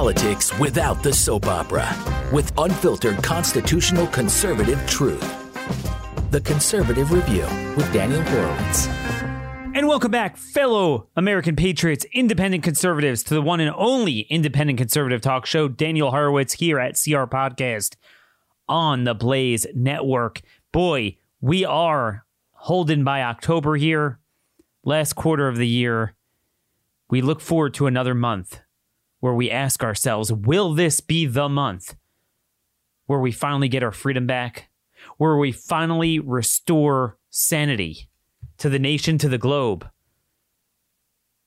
politics without the soap opera with unfiltered constitutional conservative truth. The Conservative Review with Daniel Horowitz. And welcome back, fellow American patriots, independent conservatives, to the one and only independent conservative talk show, Daniel Horowitz, here at CR Podcast on the Blaze Network. Boy, we are holding by October here, last quarter of the year. We look forward to another month where we ask ourselves, will this be the month where we finally get our freedom back? Where we finally restore sanity to the nation, to the globe?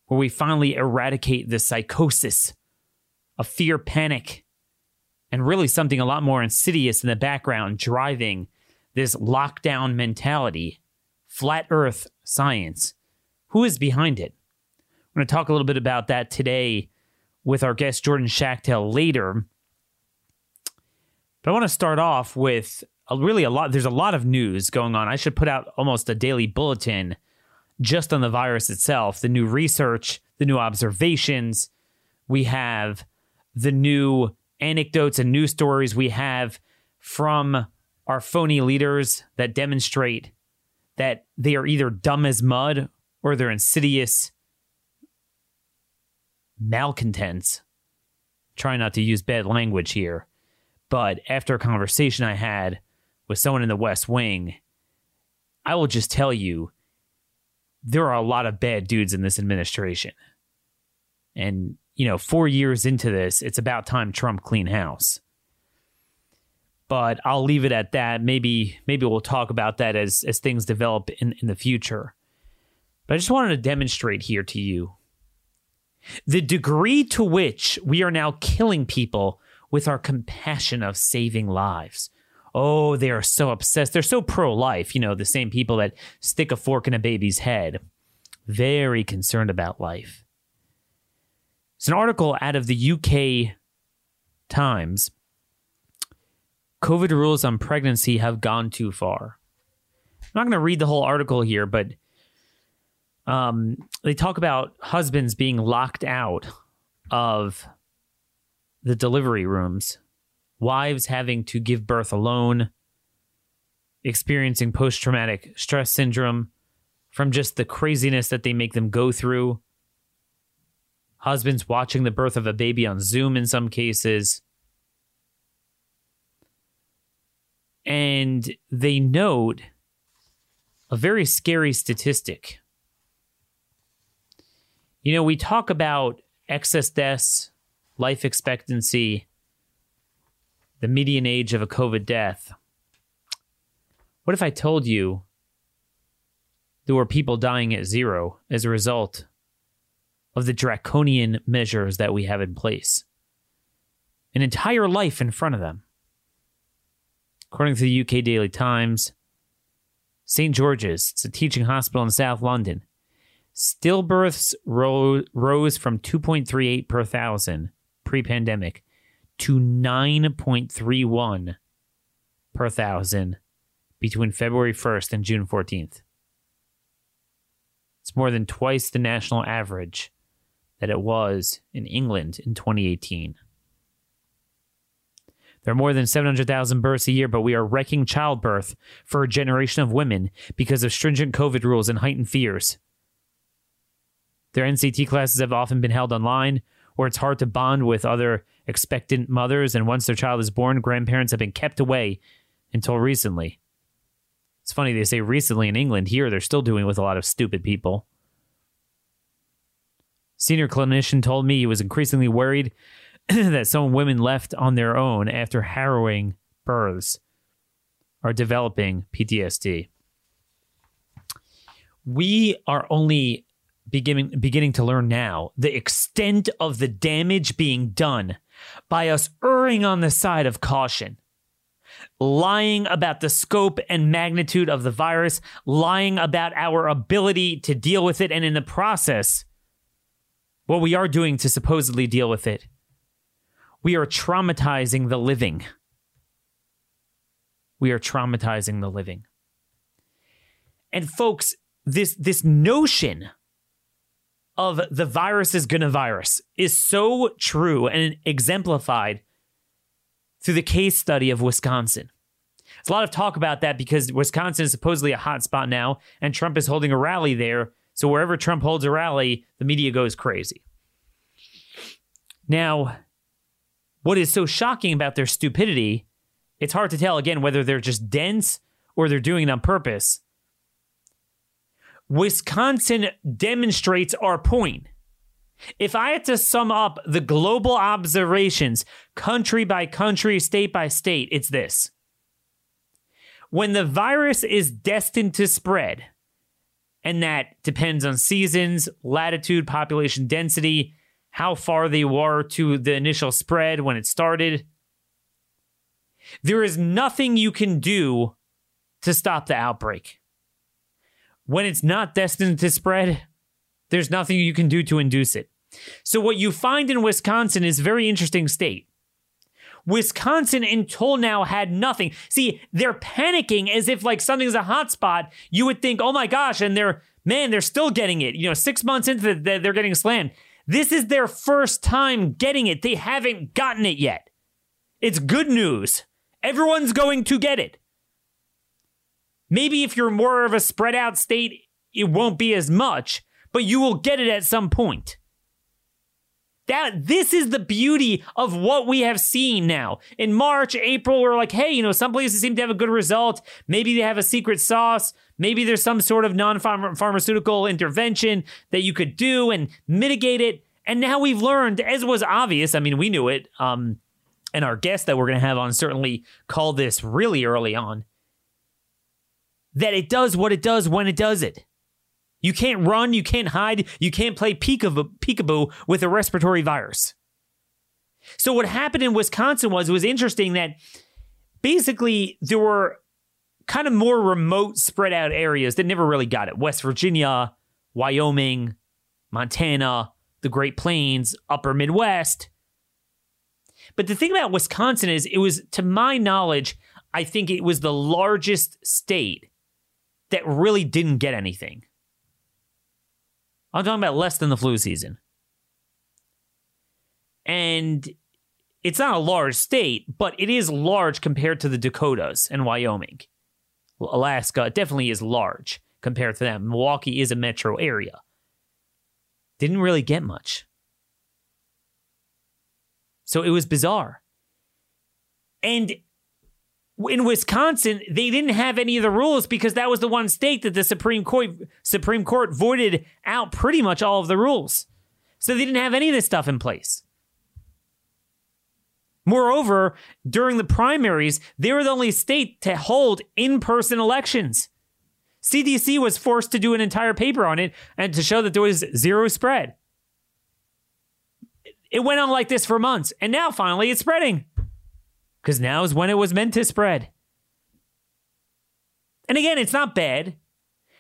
Where we finally eradicate the psychosis of fear, panic, and really something a lot more insidious in the background driving this lockdown mentality flat earth science. Who is behind it? I'm going to talk a little bit about that today with our guest Jordan Schachtel later. But I want to start off with a, really a lot. There's a lot of news going on. I should put out almost a daily bulletin just on the virus itself, the new research, the new observations. We have the new anecdotes and news stories we have from our phony leaders that demonstrate that they are either dumb as mud or they're insidious malcontents. Try not to use bad language here. But after a conversation I had with someone in the West Wing, I will just tell you there are a lot of bad dudes in this administration. And, you know, four years into this, it's about time Trump clean house but I'll leave it at that. Maybe maybe we'll talk about that as as things develop in, in the future. But I just wanted to demonstrate here to you the degree to which we are now killing people with our compassion of saving lives. Oh, they are so obsessed. They're so pro life, you know, the same people that stick a fork in a baby's head. Very concerned about life. It's an article out of the UK Times COVID rules on pregnancy have gone too far. I'm not going to read the whole article here, but um, they talk about husbands being locked out of the delivery rooms, wives having to give birth alone, experiencing post traumatic stress syndrome from just the craziness that they make them go through, husbands watching the birth of a baby on Zoom in some cases and they note a very scary statistic. You know, we talk about excess deaths, life expectancy, the median age of a COVID death. What if I told you there were people dying at zero as a result of the draconian measures that we have in place? An entire life in front of them. According to the UK Daily Times, St. George's, it's a teaching hospital in South London, stillbirths ro- rose from 2.38 per thousand pre pandemic to 9.31 per thousand between February 1st and June 14th. It's more than twice the national average that it was in England in 2018. There are more than 700,000 births a year, but we are wrecking childbirth for a generation of women because of stringent COVID rules and heightened fears. Their NCT classes have often been held online, or it's hard to bond with other expectant mothers, and once their child is born, grandparents have been kept away until recently. It's funny they say recently in England. Here, they're still doing with a lot of stupid people. Senior clinician told me he was increasingly worried that some women left on their own after harrowing births are developing PTSD. We are only beginning beginning to learn now the extent of the damage being done by us erring on the side of caution. Lying about the scope and magnitude of the virus, lying about our ability to deal with it, and in the process, what we are doing to supposedly deal with it we are traumatizing the living. We are traumatizing the living. And folks, this this notion of the virus is gonna virus is so true and exemplified through the case study of Wisconsin. There's a lot of talk about that because Wisconsin is supposedly a hot spot now, and Trump is holding a rally there. So wherever Trump holds a rally, the media goes crazy. Now, what is so shocking about their stupidity, it's hard to tell again whether they're just dense or they're doing it on purpose. Wisconsin demonstrates our point. If I had to sum up the global observations, country by country, state by state, it's this. When the virus is destined to spread, and that depends on seasons, latitude, population density, how far they were to the initial spread when it started. There is nothing you can do to stop the outbreak. When it's not destined to spread, there's nothing you can do to induce it. So, what you find in Wisconsin is a very interesting state. Wisconsin until now had nothing. See, they're panicking as if like something's a hotspot. You would think, oh my gosh, and they're man, they're still getting it. You know, six months into the, they're getting slammed. This is their first time getting it. They haven't gotten it yet. It's good news. Everyone's going to get it. Maybe if you're more of a spread out state, it won't be as much, but you will get it at some point. That this is the beauty of what we have seen now. In March, April, we're like, hey, you know, some places seem to have a good result. Maybe they have a secret sauce. Maybe there's some sort of non-pharmaceutical intervention that you could do and mitigate it. And now we've learned, as was obvious. I mean, we knew it. Um, and our guest that we're going to have on certainly called this really early on that it does what it does when it does it. You can't run, you can't hide, you can't play peekaboo, peekaboo with a respiratory virus. So what happened in Wisconsin was it was interesting that basically there were kind of more remote spread out areas that never really got it. West Virginia, Wyoming, Montana, the Great Plains, upper Midwest. But the thing about Wisconsin is it was to my knowledge, I think it was the largest state that really didn't get anything. I'm talking about less than the flu season. And it's not a large state, but it is large compared to the Dakotas and Wyoming. Alaska definitely is large compared to them. Milwaukee is a metro area. Didn't really get much. So it was bizarre. And in Wisconsin, they didn't have any of the rules because that was the one state that the Supreme Court Supreme Court voided out pretty much all of the rules. So they didn't have any of this stuff in place. Moreover, during the primaries, they were the only state to hold in-person elections. CDC was forced to do an entire paper on it and to show that there was zero spread. It went on like this for months, and now finally it's spreading because now is when it was meant to spread. And again, it's not bad.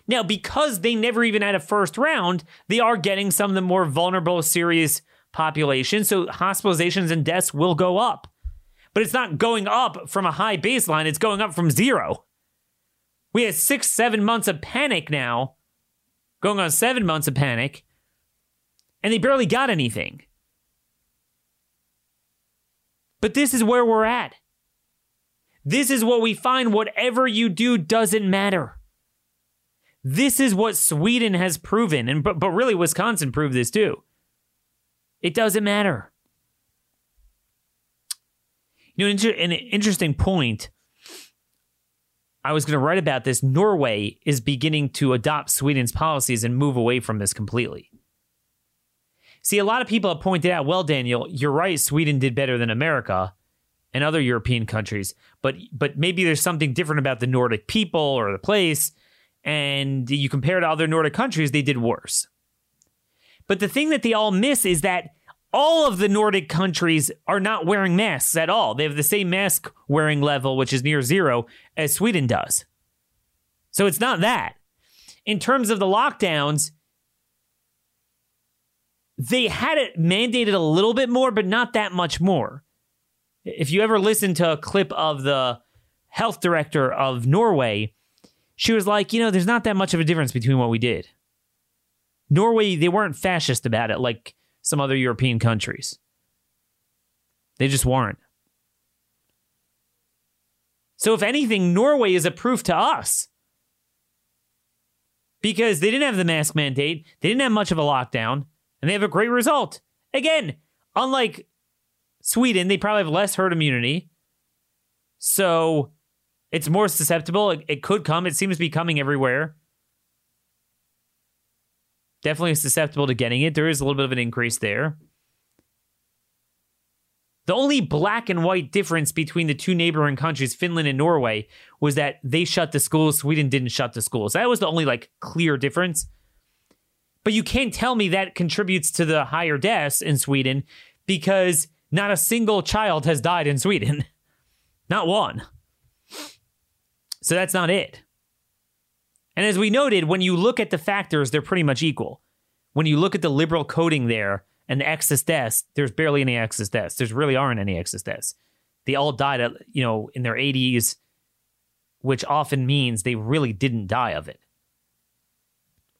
Now, because they never even had a first round, they are getting some of the more vulnerable, serious populations. So hospitalizations and deaths will go up. But it's not going up from a high baseline, it's going up from zero. We had six, seven months of panic now, going on seven months of panic, and they barely got anything. But this is where we're at. This is what we find. Whatever you do doesn't matter. This is what Sweden has proven, and but, but really Wisconsin proved this too. It doesn't matter. You know, an interesting point. I was going to write about this. Norway is beginning to adopt Sweden's policies and move away from this completely. See, a lot of people have pointed out, well, Daniel, you're right. Sweden did better than America and other European countries, but but maybe there's something different about the Nordic people or the place, and you compare to other Nordic countries, they did worse. But the thing that they all miss is that all of the Nordic countries are not wearing masks at all. They have the same mask wearing level, which is near zero, as Sweden does. So it's not that. In terms of the lockdowns, they had it mandated a little bit more, but not that much more. If you ever listen to a clip of the health director of Norway, she was like, you know, there's not that much of a difference between what we did. Norway, they weren't fascist about it like some other European countries. They just weren't. So, if anything, Norway is a proof to us because they didn't have the mask mandate, they didn't have much of a lockdown, and they have a great result. Again, unlike Sweden, they probably have less herd immunity. So it's more susceptible. It, it could come. It seems to be coming everywhere. Definitely susceptible to getting it. There is a little bit of an increase there. The only black and white difference between the two neighboring countries, Finland and Norway, was that they shut the schools, Sweden didn't shut the schools. That was the only like clear difference. But you can't tell me that contributes to the higher deaths in Sweden because not a single child has died in Sweden. Not one. So that's not it. And as we noted, when you look at the factors, they're pretty much equal. When you look at the liberal coding there and the excess deaths, there's barely any excess deaths. There's really aren't any excess deaths. They all died at, you know, in their 80s, which often means they really didn't die of it.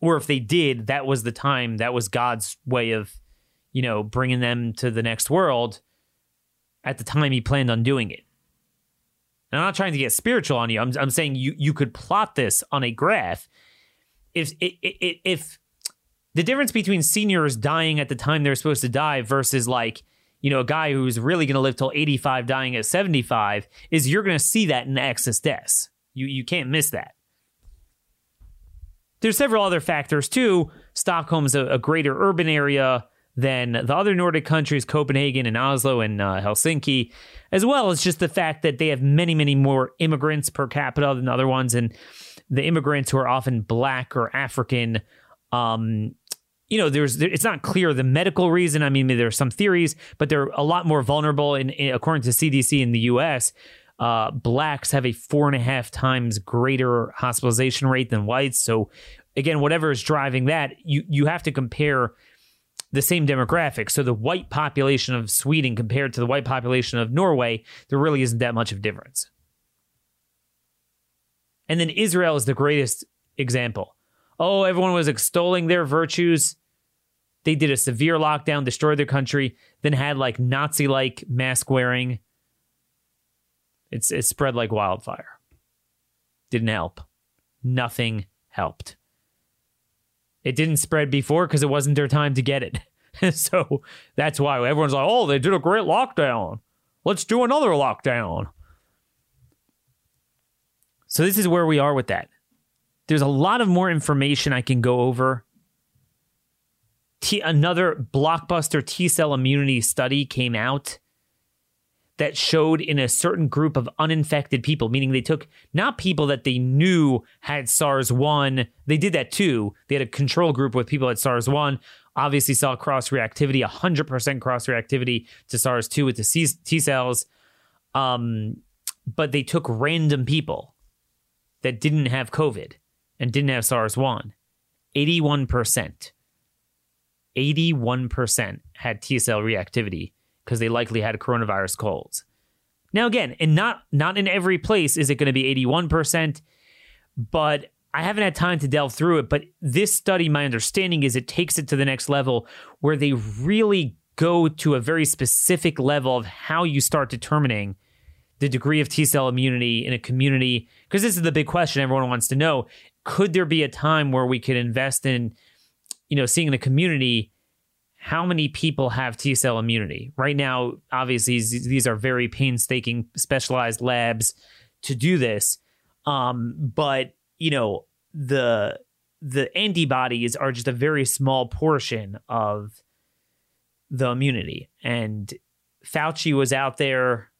Or if they did, that was the time, that was God's way of, you know, bringing them to the next world at the time he planned on doing it. And I'm not trying to get spiritual on you. I'm, I'm saying you you could plot this on a graph. If if if the difference between seniors dying at the time they're supposed to die versus like you know a guy who's really going to live till 85 dying at 75 is you're going to see that in excess deaths. You you can't miss that. There's several other factors too. Stockholm's a, a greater urban area than the other Nordic countries, Copenhagen and Oslo and uh, Helsinki, as well as just the fact that they have many, many more immigrants per capita than other ones. And the immigrants who are often black or African, um, you know, there's it's not clear the medical reason. I mean, there's some theories, but they're a lot more vulnerable. In according to CDC in the U.S., uh, blacks have a four and a half times greater hospitalization rate than whites. So, again, whatever is driving that, you you have to compare the same demographic. So the white population of Sweden compared to the white population of Norway, there really isn't that much of difference. And then Israel is the greatest example. Oh, everyone was extolling their virtues. They did a severe lockdown, destroyed their country, then had like Nazi like mask wearing. It's it spread like wildfire. Didn't help. Nothing helped. It didn't spread before because it wasn't their time to get it. so that's why everyone's like, oh, they did a great lockdown. Let's do another lockdown. So this is where we are with that. There's a lot of more information I can go over. T- another blockbuster T cell immunity study came out that showed in a certain group of uninfected people, meaning they took not people that they knew had SARS 1, they did that too. They had a control group with people at SARS 1, obviously saw cross reactivity, 100% cross reactivity to SARS 2 with the T cells. Um, but they took random people that didn't have COVID and didn't have SARS 1. 81%. 81% had T cell reactivity because they likely had coronavirus colds. Now again, and not not in every place is it going to be 81%, but I haven't had time to delve through it, but this study my understanding is it takes it to the next level where they really go to a very specific level of how you start determining the degree of T cell immunity in a community because this is the big question everyone wants to know. Could there be a time where we could invest in you know, seeing in a community how many people have T cell immunity? Right now, obviously, these are very painstaking, specialized labs to do this. Um, but you know, the the antibodies are just a very small portion of the immunity. And Fauci was out there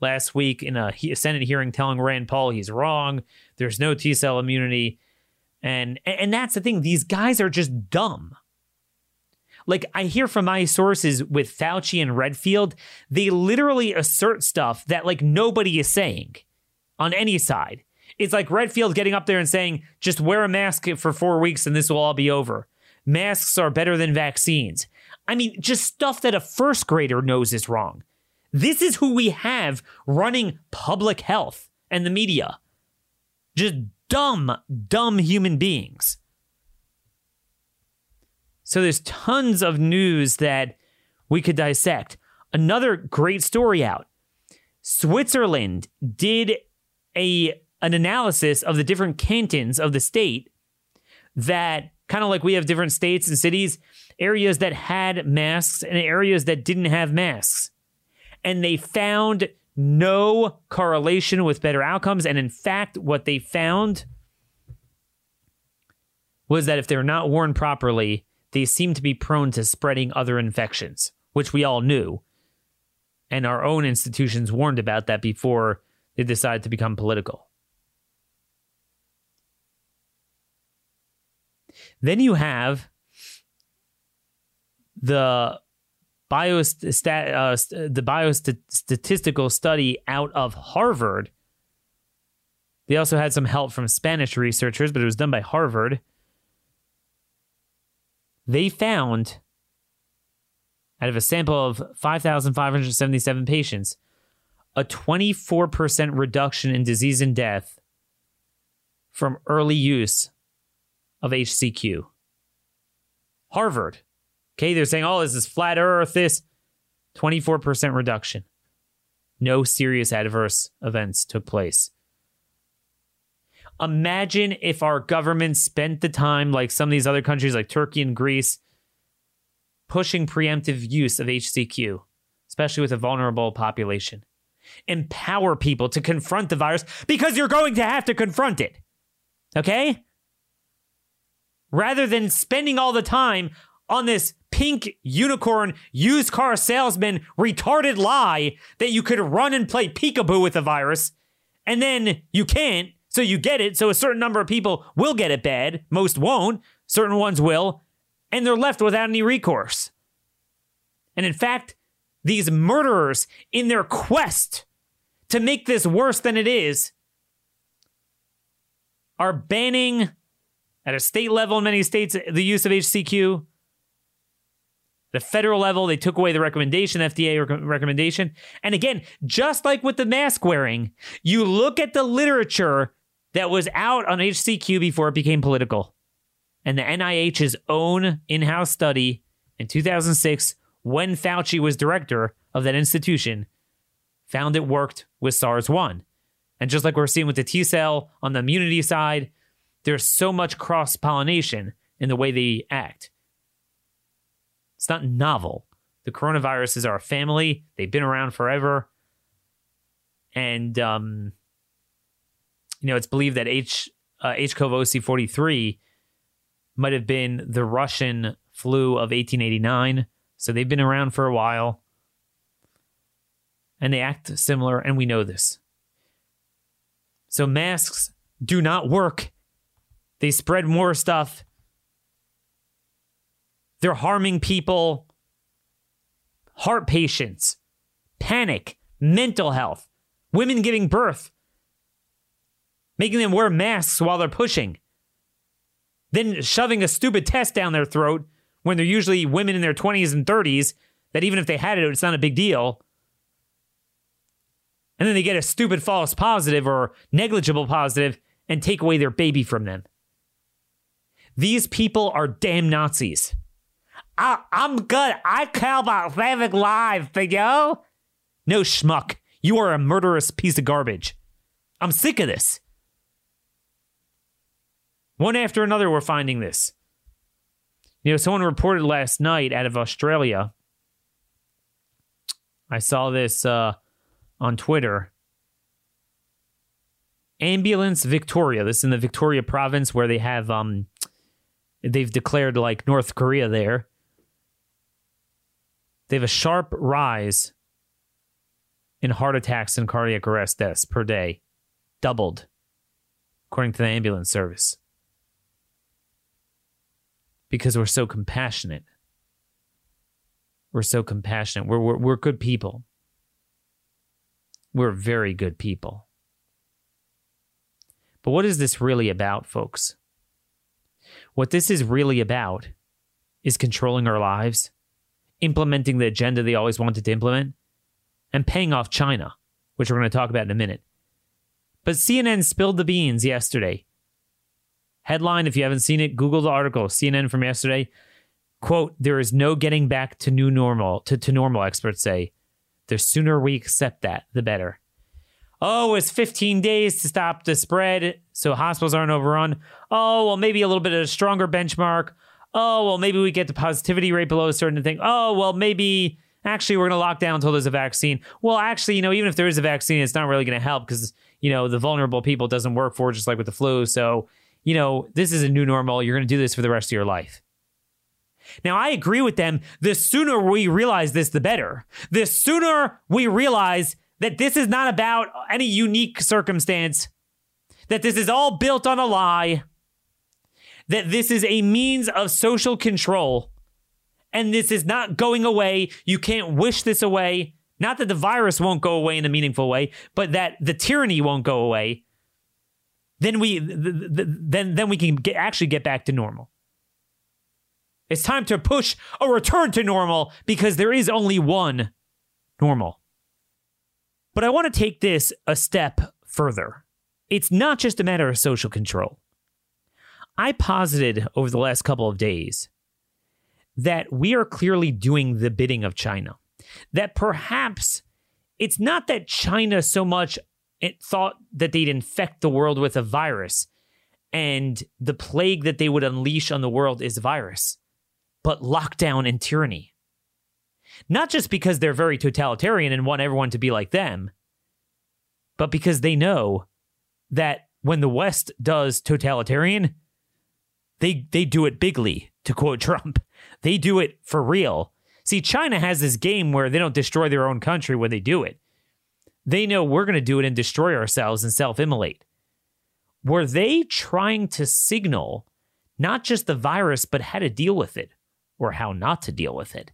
last week in a Senate hearing telling Rand Paul he's wrong. There's no T cell immunity. And and that's the thing. These guys are just dumb. Like I hear from my sources with Fauci and Redfield, they literally assert stuff that like nobody is saying on any side. It's like Redfield getting up there and saying, just wear a mask for four weeks and this will all be over. Masks are better than vaccines. I mean, just stuff that a first grader knows is wrong. This is who we have running public health and the media. Just dumb, dumb human beings. So there's tons of news that we could dissect. Another great story out. Switzerland did a an analysis of the different cantons of the state that kind of like we have different states and cities, areas that had masks and areas that didn't have masks. And they found no correlation with better outcomes. And in fact, what they found was that if they're not worn properly, they seem to be prone to spreading other infections, which we all knew. And our own institutions warned about that before they decided to become political. Then you have the biostat uh, the biostatistical study out of Harvard. They also had some help from Spanish researchers, but it was done by Harvard. They found out of a sample of 5,577 patients a 24% reduction in disease and death from early use of HCQ. Harvard. Okay, they're saying, oh, this is flat earth, this 24% reduction. No serious adverse events took place. Imagine if our government spent the time, like some of these other countries like Turkey and Greece, pushing preemptive use of HCQ, especially with a vulnerable population. Empower people to confront the virus because you're going to have to confront it. Okay? rather than spending all the time on this pink unicorn used car salesman retarded lie that you could run and play peekaboo with the virus and then you can't so you get it. So a certain number of people will get it bad most won't. Certain ones will. And they're left without any recourse. And in fact these murderers in their quest to make this worse than it is are banning at a state level, in many states, the use of HCQ. The federal level, they took away the recommendation, FDA rec- recommendation. And again, just like with the mask wearing, you look at the literature that was out on HCQ before it became political. And the NIH's own in house study in 2006, when Fauci was director of that institution, found it worked with SARS 1. And just like we're seeing with the T cell on the immunity side, there's so much cross pollination in the way they act. It's not novel. The coronaviruses are a family, they've been around forever. And, um, you know, it's believed that H, uh, HCOV OC43 might have been the Russian flu of 1889. So they've been around for a while. And they act similar, and we know this. So masks do not work they spread more stuff. They're harming people, heart patients, panic, mental health, women giving birth, making them wear masks while they're pushing, then shoving a stupid test down their throat when they're usually women in their 20s and 30s that even if they had it, it's not a big deal. And then they get a stupid false positive or negligible positive and take away their baby from them. These people are damn Nazis. I, I'm good. I care about saving lives, yo. No schmuck. You are a murderous piece of garbage. I'm sick of this. One after another, we're finding this. You know, someone reported last night out of Australia. I saw this uh, on Twitter. Ambulance Victoria. This is in the Victoria province where they have um, they've declared like North Korea there. They have a sharp rise in heart attacks and cardiac arrest deaths per day, doubled, according to the ambulance service. Because we're so compassionate. We're so compassionate. We're, we're, we're good people. We're very good people. But what is this really about, folks? What this is really about is controlling our lives, implementing the agenda they always wanted to implement, and paying off China, which we're going to talk about in a minute. But CNN spilled the beans yesterday. Headline, if you haven't seen it, Google the article, CNN from yesterday. Quote, there is no getting back to new normal, to, to normal, experts say. The sooner we accept that, the better. Oh, it's 15 days to stop the spread so hospitals aren't overrun. Oh, well, maybe a little bit of a stronger benchmark. Oh, well, maybe we get the positivity rate below a certain thing. Oh, well, maybe actually we're going to lock down until there's a vaccine. Well, actually, you know, even if there is a vaccine, it's not really going to help because, you know, the vulnerable people doesn't work for just like with the flu. So, you know, this is a new normal. You're going to do this for the rest of your life. Now, I agree with them. The sooner we realize this, the better. The sooner we realize that this is not about any unique circumstance, that this is all built on a lie, that this is a means of social control, and this is not going away. You can't wish this away. Not that the virus won't go away in a meaningful way, but that the tyranny won't go away. Then we then then we can get, actually get back to normal. It's time to push a return to normal because there is only one normal. But I want to take this a step further. It's not just a matter of social control. I posited over the last couple of days that we are clearly doing the bidding of China. That perhaps it's not that China so much it thought that they'd infect the world with a virus and the plague that they would unleash on the world is virus but lockdown and tyranny. Not just because they're very totalitarian and want everyone to be like them, but because they know that when the West does totalitarian, they they do it bigly, to quote Trump. They do it for real. See, China has this game where they don't destroy their own country when they do it. They know we're going to do it and destroy ourselves and self immolate. Were they trying to signal not just the virus, but how to deal with it? or how not to deal with it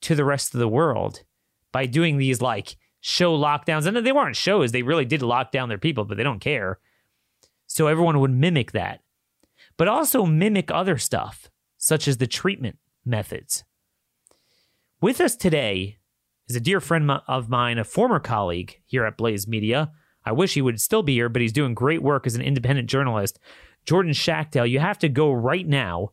to the rest of the world by doing these like show lockdowns. And they weren't shows, they really did lock down their people, but they don't care. So everyone would mimic that, but also mimic other stuff, such as the treatment methods. With us today is a dear friend of mine, a former colleague here at Blaze Media. I wish he would still be here, but he's doing great work as an independent journalist. Jordan Schachtel, you have to go right now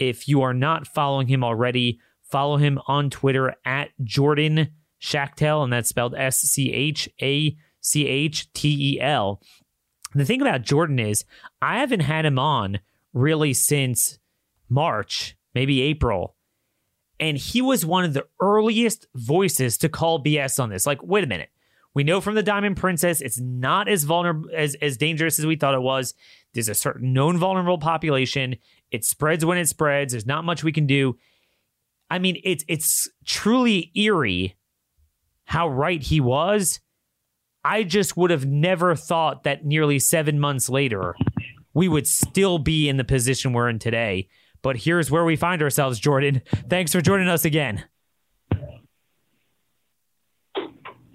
if you are not following him already, follow him on Twitter at Jordan Schachtel, and that's spelled S C H A C H T E L. The thing about Jordan is, I haven't had him on really since March, maybe April. And he was one of the earliest voices to call BS on this. Like, wait a minute. We know from the Diamond Princess, it's not as vulnerable as, as dangerous as we thought it was. There's a certain known vulnerable population. It spreads when it spreads. There's not much we can do. I mean, it's it's truly eerie how right he was. I just would have never thought that nearly seven months later, we would still be in the position we're in today. But here's where we find ourselves, Jordan. Thanks for joining us again.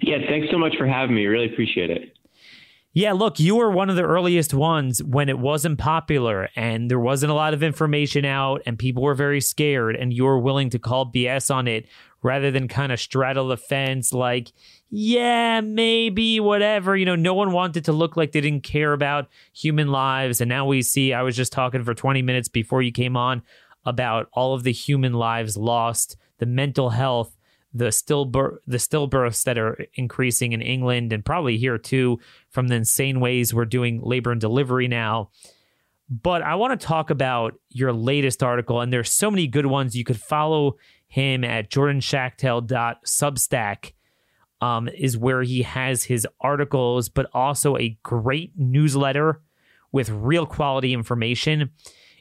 Yeah, thanks so much for having me. Really appreciate it. Yeah, look, you were one of the earliest ones when it wasn't popular and there wasn't a lot of information out and people were very scared and you were willing to call BS on it rather than kind of straddle the fence like, yeah, maybe, whatever. You know, no one wanted to look like they didn't care about human lives. And now we see, I was just talking for 20 minutes before you came on about all of the human lives lost, the mental health the the stillbirths that are increasing in England and probably here too from the insane ways we're doing labor and delivery now. But I want to talk about your latest article, and there's so many good ones. You could follow him at jordanschachtel.substack um, is where he has his articles, but also a great newsletter with real quality information.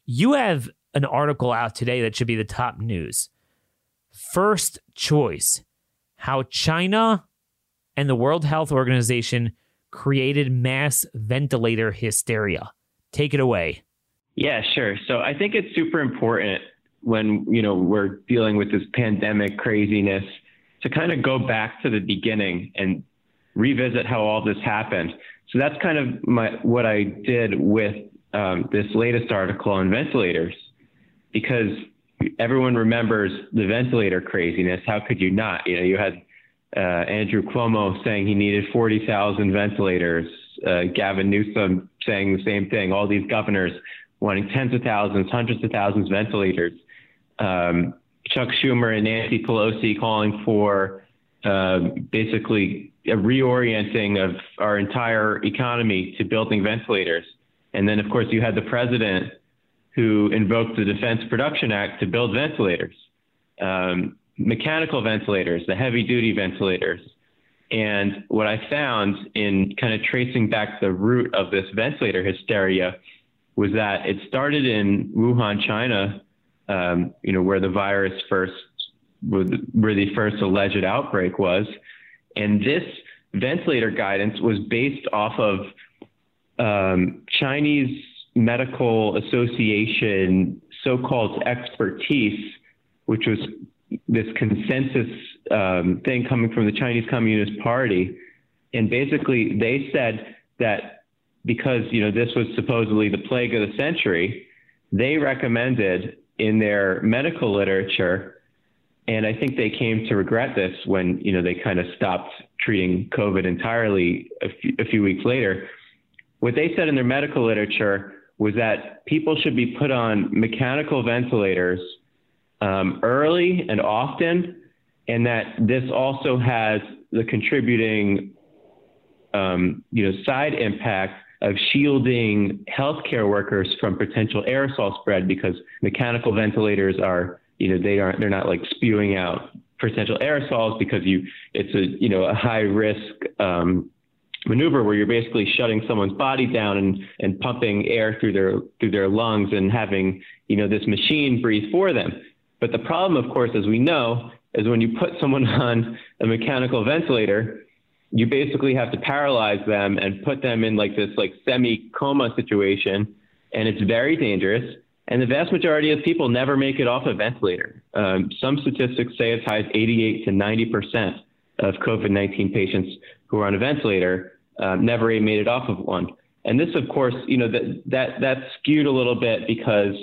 You have an article out today that should be the top news first choice how China and the World Health Organization created mass ventilator hysteria. Take it away. Yeah, sure. So I think it's super important when, you know, we're dealing with this pandemic craziness to kind of go back to the beginning and revisit how all this happened. So that's kind of my what I did with um, this latest article on ventilators, because everyone remembers the ventilator craziness. How could you not? You know, you had uh, Andrew Cuomo saying he needed 40,000 ventilators, uh, Gavin Newsom saying the same thing, all these governors wanting tens of thousands, hundreds of thousands of ventilators. um, Chuck Schumer and Nancy Pelosi calling for uh, basically a reorienting of our entire economy to building ventilators. And then, of course, you had the president who invoked the Defense Production Act to build ventilators, um, mechanical ventilators, the heavy duty ventilators. And what I found in kind of tracing back the root of this ventilator hysteria was that it started in Wuhan, China, um, you know, where the virus first, where the first alleged outbreak was. And this ventilator guidance was based off of um, Chinese Medical Association so-called expertise, which was this consensus um, thing coming from the Chinese Communist Party, and basically they said that because you know this was supposedly the plague of the century, they recommended in their medical literature, and I think they came to regret this when you know they kind of stopped treating COVID entirely a few, a few weeks later. What they said in their medical literature was that people should be put on mechanical ventilators um, early and often, and that this also has the contributing, um, you know, side impact of shielding healthcare workers from potential aerosol spread because mechanical ventilators are, you know, they aren't, they're not like spewing out potential aerosols because you, it's a, you know, a high risk um, maneuver where you're basically shutting someone's body down and, and pumping air through their through their lungs and having you know this machine breathe for them. But the problem, of course, as we know, is when you put someone on a mechanical ventilator, you basically have to paralyze them and put them in like this like semi coma situation, and it's very dangerous. And the vast majority of people never make it off a ventilator. Um, some statistics say as high as 88 to 90 percent of COVID-19 patients who are on a ventilator um, never made it off of one. And this, of course, you know, that, that, that's skewed a little bit because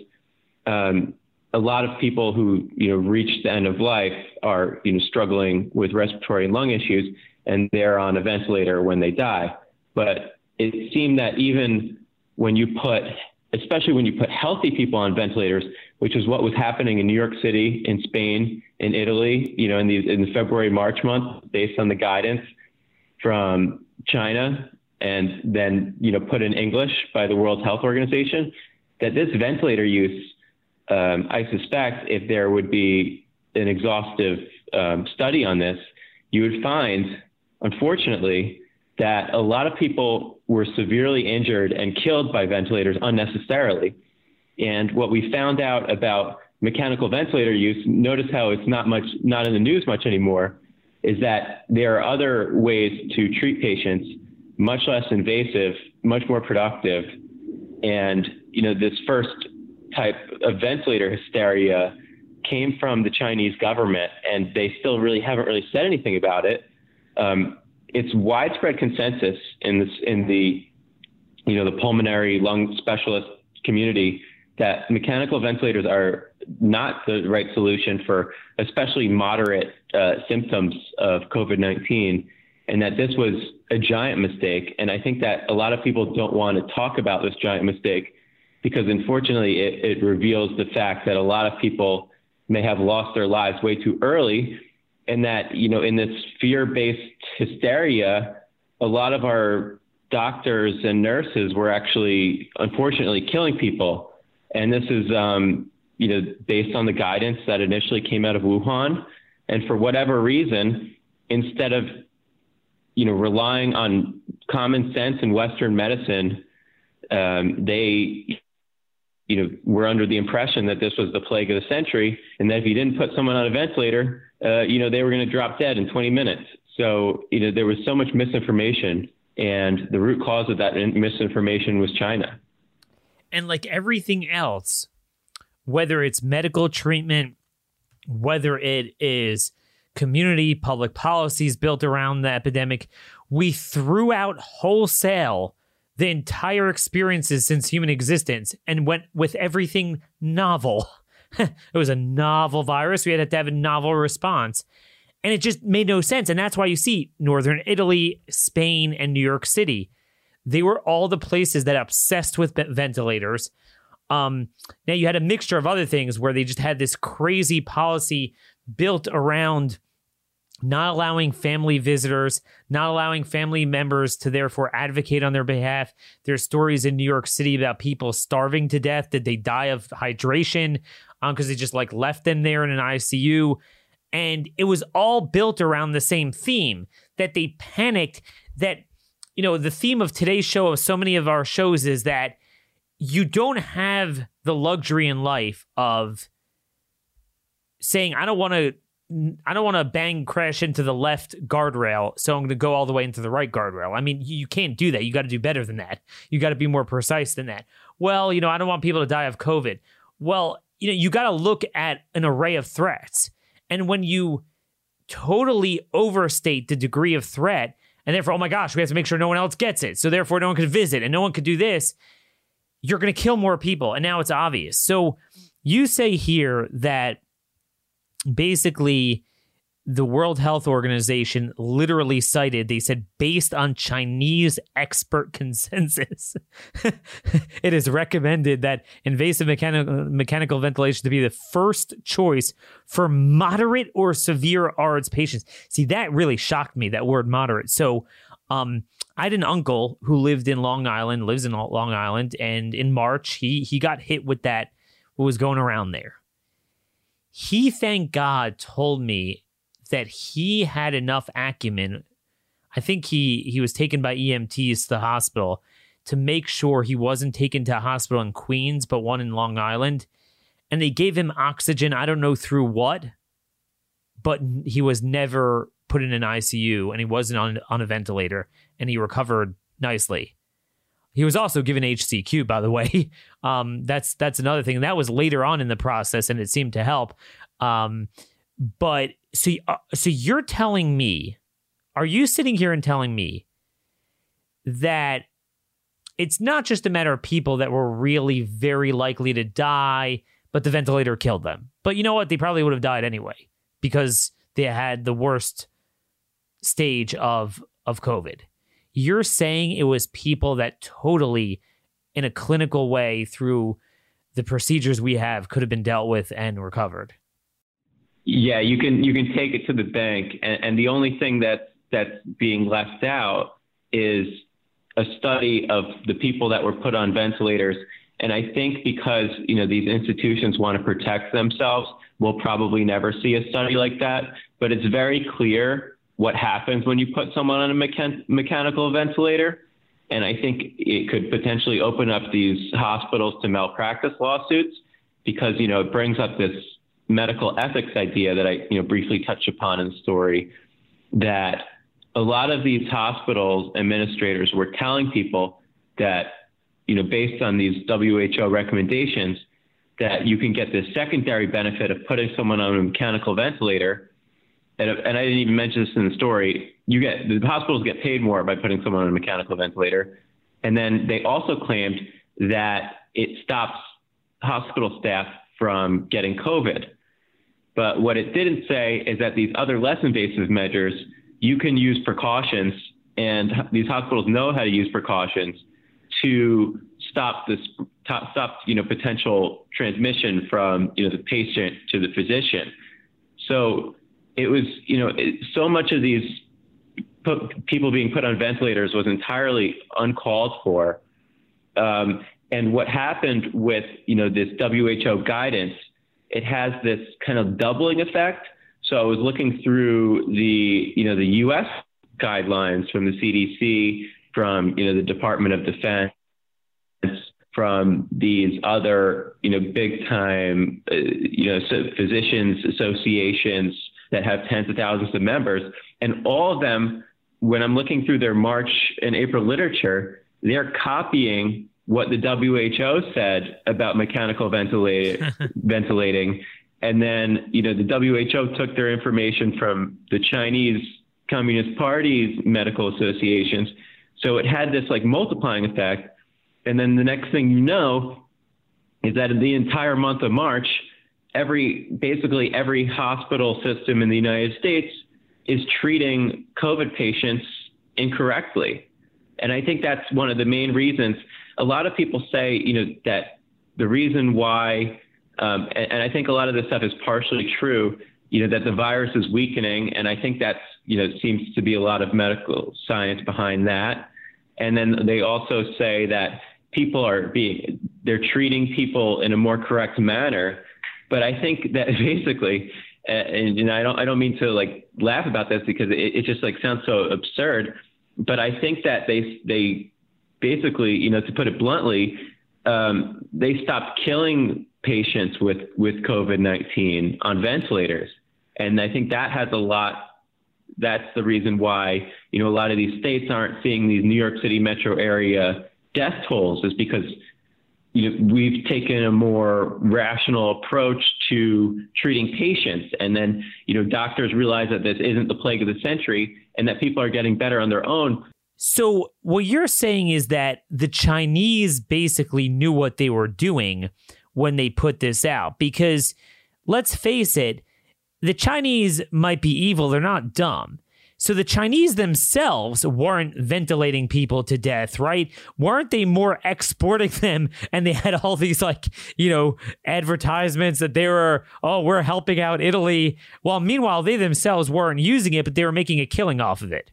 um, a lot of people who, you know, reach the end of life are, you know, struggling with respiratory and lung issues and they're on a ventilator when they die. But it seemed that even when you put, especially when you put healthy people on ventilators, which is what was happening in New York City, in Spain, in Italy, you know, in the, in February, March month, based on the guidance from China and then you know put in English by the World Health Organization, that this ventilator use, um, I suspect, if there would be an exhaustive um, study on this, you would find, unfortunately, that a lot of people were severely injured and killed by ventilators unnecessarily. And what we found out about mechanical ventilator use, notice how it's not much, not in the news much anymore, is that there are other ways to treat patients, much less invasive, much more productive. And, you know, this first type of ventilator hysteria came from the Chinese government, and they still really haven't really said anything about it. Um, it's widespread consensus in this in the you know the pulmonary lung specialist community that mechanical ventilators are not the right solution for especially moderate uh, symptoms of COVID 19, and that this was a giant mistake. And I think that a lot of people don't want to talk about this giant mistake because unfortunately it, it reveals the fact that a lot of people may have lost their lives way too early. And that, you know, in this fear based hysteria, a lot of our doctors and nurses were actually, unfortunately, killing people. And this is, um, you know, based on the guidance that initially came out of Wuhan. And for whatever reason, instead of, you know, relying on common sense and Western medicine, um, they, you know, were under the impression that this was the plague of the century, and that if you didn't put someone on a ventilator, uh, you know, they were going to drop dead in 20 minutes. So, you know, there was so much misinformation, and the root cause of that misinformation was China. And like everything else, whether it's medical treatment, whether it is community public policies built around the epidemic, we threw out wholesale the entire experiences since human existence and went with everything novel. it was a novel virus. We had to have a novel response. And it just made no sense. And that's why you see Northern Italy, Spain, and New York City. They were all the places that obsessed with ventilators Um, now you had a mixture of other things where they just had this crazy policy built around not allowing family visitors, not allowing family members to therefore advocate on their behalf. There's stories in New York City about people starving to death. Did they die of hydration because um, they just like left them there in an ICU? And it was all built around the same theme that they panicked that, you know, the theme of today's show, of so many of our shows, is that you don't have the luxury in life of saying, I don't want to I don't want to bang crash into the left guardrail, so I'm going to go all the way into the right guardrail. I mean, you, you can't do that. You got to do better than that. You got to be more precise than that. Well, you know, I don't want people to die of COVID. Well, you know, you got to look at an array of threats. And when you totally overstate the degree of threat, and therefore, oh my gosh, we have to make sure no one else gets it. So therefore, no one could visit and no one could do this. You're going to kill more people. And now it's obvious. So you say here that basically the World Health Organization literally cited, they said, based on Chinese expert consensus, it is recommended that invasive mechanical, mechanical ventilation to be the first choice for moderate or severe ARDS patients. See, that really shocked me, that word moderate. So, um, I had an uncle who lived in Long Island, lives in Long Island, and in March he he got hit with that what was going around there he, thank God, told me that he had enough acumen. I think he he was taken by EMTs to the hospital to make sure he wasn't taken to a hospital in Queens, but one in Long Island. And they gave him oxygen. I don't know through what, but he was never put in an ICU and he wasn't on, on a ventilator and he recovered nicely. He was also given HCQ, by the way. Um, that's that's another thing. That was later on in the process, and it seemed to help. Um, but so uh, so you're telling me, are you sitting here and telling me that it's not just a matter of people that were really very likely to die, but the ventilator killed them. But you know what? They probably would have died anyway because they had the worst stage of of COVID. You're saying it was people that totally, in a clinical way, through the procedures we have, could have been dealt with and recovered. Yeah, you can you can take it to the bank, and, and the only thing that that's being left out is a study of the people that were put on ventilators. And I think because you know these institutions want to protect themselves, we'll probably never see a study like that. But it's very clear what happens when you put someone on a mechan- mechanical ventilator. And I think it could potentially open up these hospitals to malpractice lawsuits because, you know, it brings up this medical ethics idea that I, you know, briefly touched upon in the story that a lot of these hospitals administrators were telling people that, you know, based on these WHO recommendations, that you can get the secondary benefit of putting someone on a mechanical ventilator and, and I didn't even mention this in the story, you get the hospitals get paid more by putting someone on a mechanical ventilator. And then they also claimed that it stops hospital staff from getting COVID. But what it didn't say is that these other less invasive measures, you can use precautions, and these hospitals know how to use precautions to stop this, stop you know potential transmission from you know the patient to the physician. So it was, you know, it, so much of these put, people being put on ventilators was entirely uncalled for. Um, and what happened with, you know, this WHO guidance, it has this kind of doubling effect. So I was looking through the, you know, the U.S. guidelines from the CDC, from, you know, the Department of Defense, from these other, you know, big time, uh, you know, so physicians associations, that have tens of thousands of members. And all of them, when I'm looking through their March and April literature, they're copying what the WHO said about mechanical ventilating. And then, you know, the WHO took their information from the Chinese Communist Party's medical associations. So it had this like multiplying effect. And then the next thing you know is that in the entire month of March, every basically every hospital system in the United States is treating COVID patients incorrectly. And I think that's one of the main reasons. A lot of people say, you know, that the reason why, um, and, and I think a lot of this stuff is partially true, you know, that the virus is weakening. And I think that's, you know, seems to be a lot of medical science behind that. And then they also say that people are being, they're treating people in a more correct manner. But I think that basically, and, and I don't, I don't mean to like laugh about this because it, it just like sounds so absurd. But I think that they, they basically, you know, to put it bluntly, um, they stopped killing patients with with COVID nineteen on ventilators, and I think that has a lot. That's the reason why you know a lot of these states aren't seeing these New York City metro area death tolls, is because you know, we've taken a more rational approach to treating patients. And then, you know, doctors realize that this isn't the plague of the century and that people are getting better on their own. So, what you're saying is that the Chinese basically knew what they were doing when they put this out. Because let's face it, the Chinese might be evil, they're not dumb. So the Chinese themselves weren't ventilating people to death, right? Weren't they more exporting them and they had all these like, you know, advertisements that they were, oh, we're helping out Italy. While meanwhile, they themselves weren't using it, but they were making a killing off of it.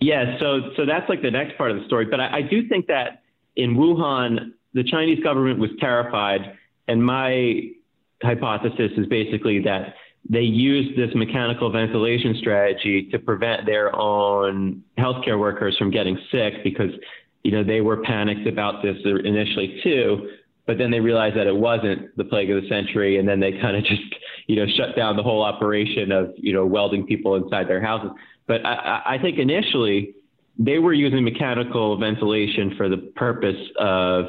Yeah, so so that's like the next part of the story. But I, I do think that in Wuhan, the Chinese government was terrified, and my hypothesis is basically that they used this mechanical ventilation strategy to prevent their own healthcare workers from getting sick because you know they were panicked about this initially too but then they realized that it wasn't the plague of the century and then they kind of just you know shut down the whole operation of you know welding people inside their houses. But I, I think initially they were using mechanical ventilation for the purpose of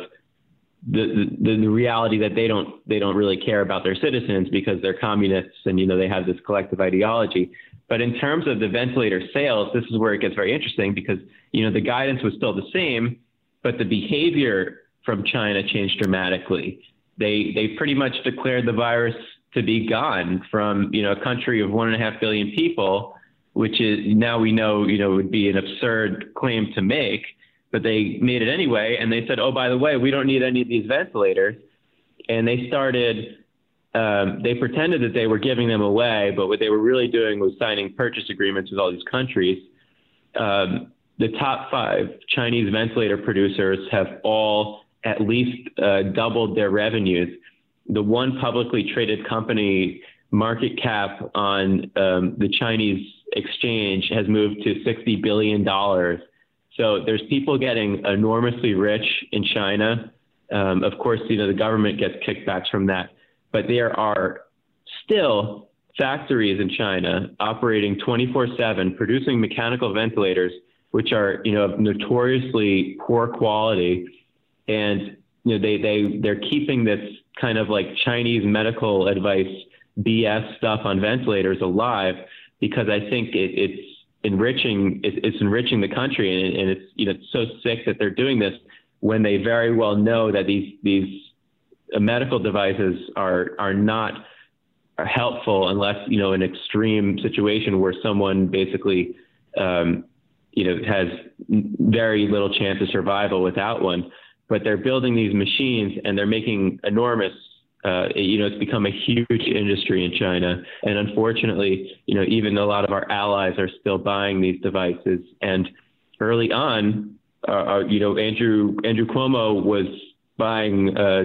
the, the, the reality that they don't they don't really care about their citizens because they're communists and you know they have this collective ideology. But in terms of the ventilator sales, this is where it gets very interesting because you know the guidance was still the same, but the behavior from China changed dramatically. They they pretty much declared the virus to be gone from you know a country of one and a half billion people which is now we know, you know, would be an absurd claim to make, but they made it anyway. And they said, oh, by the way, we don't need any of these ventilators. And they started, um, they pretended that they were giving them away, but what they were really doing was signing purchase agreements with all these countries. Um, the top five Chinese ventilator producers have all at least uh, doubled their revenues. The one publicly traded company market cap on um, the Chinese exchange has moved to $60 billion. So there's people getting enormously rich in China. Um, of course, you know, the government gets kickbacks from that, but there are still factories in China operating 24 seven, producing mechanical ventilators, which are, you know, notoriously poor quality. And, you know, they, they, they're keeping this kind of like Chinese medical advice BS stuff on ventilators alive because I think it, it's enriching it, it's enriching the country and, it's you know it's so sick that they're doing this when they very well know that these these uh, medical devices are are not helpful unless you know an extreme situation where someone basically um, you know has very little chance of survival without one. But they're building these machines and they're making enormous uh, you know, it's become a huge industry in China. And unfortunately, you know, even a lot of our allies are still buying these devices. And early on, uh, uh you know, Andrew Andrew Cuomo was buying uh,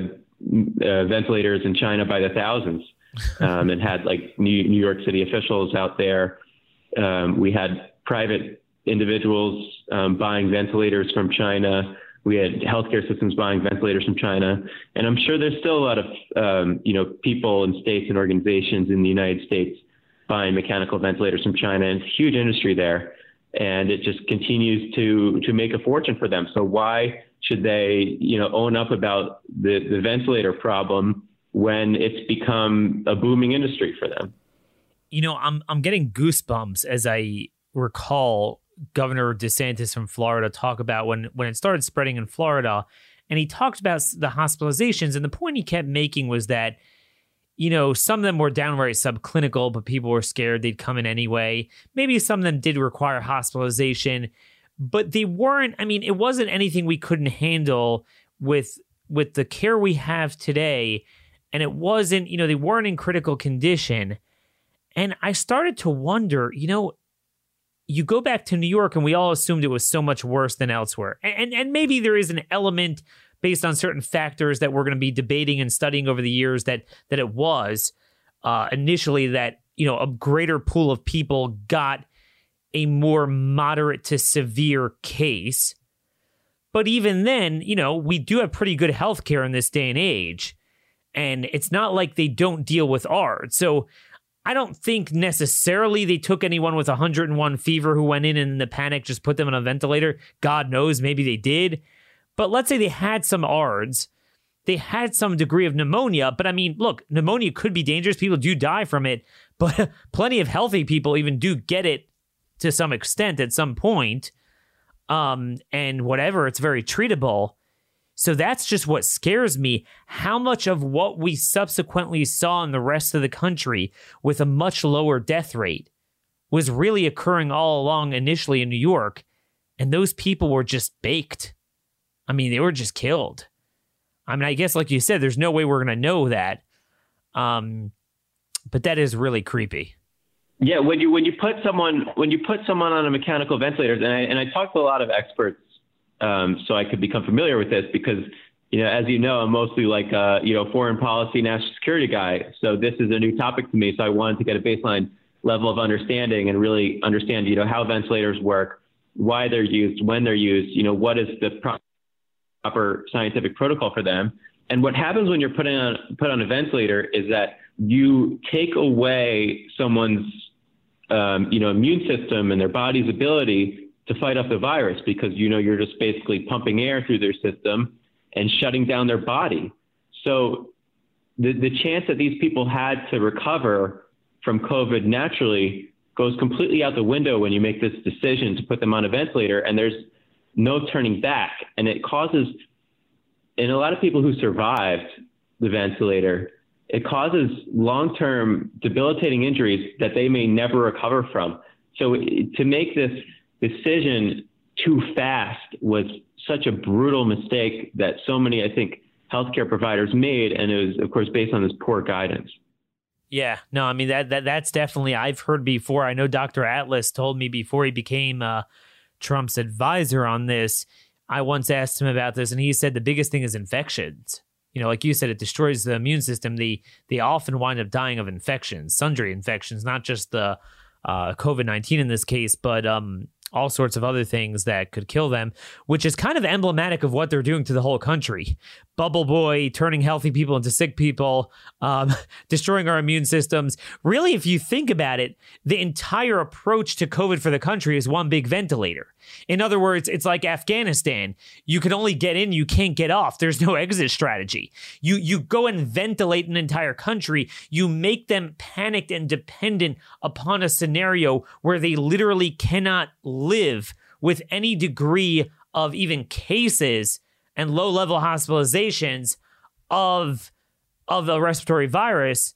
uh, ventilators in China by the thousands, um, and had like New, New, York City officials out there. Um, we had private individuals um, buying ventilators from China. We had healthcare systems buying ventilators from China, and I'm sure there's still a lot of um, you know people and states and organizations in the United States buying mechanical ventilators from China. And it's a huge industry there, and it just continues to to make a fortune for them. So why should they you know own up about the the ventilator problem when it's become a booming industry for them? You know, I'm I'm getting goosebumps as I recall Governor DeSantis from Florida talk about when when it started spreading in Florida, and he talked about the hospitalizations. And the point he kept making was that you know some of them were downright subclinical, but people were scared they'd come in anyway. Maybe some of them did require hospitalization, but they weren't. I mean, it wasn't anything we couldn't handle with with the care we have today, and it wasn't, you know, they weren't in critical condition. And I started to wonder, you know, you go back to New York and we all assumed it was so much worse than elsewhere. And and maybe there is an element based on certain factors that we're going to be debating and studying over the years that that it was uh, initially that you know a greater pool of people got a more moderate to severe case. But even then, you know, we do have pretty good health care in this day and age. And it's not like they don't deal with ARDS. So I don't think necessarily they took anyone with 101 fever who went in and in the panic just put them on a ventilator. God knows, maybe they did. But let's say they had some ARDS, they had some degree of pneumonia. But I mean, look, pneumonia could be dangerous. People do die from it, but plenty of healthy people even do get it to some extent at some point. Um, and whatever, it's very treatable. So that's just what scares me. How much of what we subsequently saw in the rest of the country with a much lower death rate was really occurring all along initially in New York, and those people were just baked. I mean, they were just killed. I mean, I guess, like you said, there's no way we're going to know that. Um, but that is really creepy. Yeah, when you when you put someone when you put someone on a mechanical ventilator, and I and I talked to a lot of experts um, so I could become familiar with this because, you know, as you know, I'm mostly like, a, you know, foreign policy, national security guy. So this is a new topic to me. So I wanted to get a baseline level of understanding and really understand, you know, how ventilators work, why they're used, when they're used, you know, what is the proper scientific protocol for them. And what happens when you're putting on put on a ventilator is that you take away someone's um, you know immune system and their body's ability to fight off the virus because you know you're just basically pumping air through their system and shutting down their body. So the, the chance that these people had to recover from COVID naturally goes completely out the window when you make this decision to put them on a ventilator and there's no turning back. And it causes, in a lot of people who survived the ventilator, it causes long term debilitating injuries that they may never recover from. So to make this decision too fast was such a brutal mistake that so many, I think, healthcare providers made, and it was, of course, based on this poor guidance. Yeah, no, I mean that that that's definitely I've heard before. I know Dr. Atlas told me before he became uh, Trump's advisor on this. I once asked him about this, and he said the biggest thing is infections. You know, like you said, it destroys the immune system. They they often wind up dying of infections, sundry infections, not just the uh, COVID nineteen in this case, but um, all sorts of other things that could kill them, which is kind of emblematic of what they're doing to the whole country. Bubble Boy turning healthy people into sick people, um, destroying our immune systems. Really, if you think about it, the entire approach to COVID for the country is one big ventilator. In other words, it's like Afghanistan. You can only get in, you can't get off. There's no exit strategy. You you go and ventilate an entire country. You make them panicked and dependent upon a scenario where they literally cannot live with any degree of even cases and low level hospitalizations of of a respiratory virus.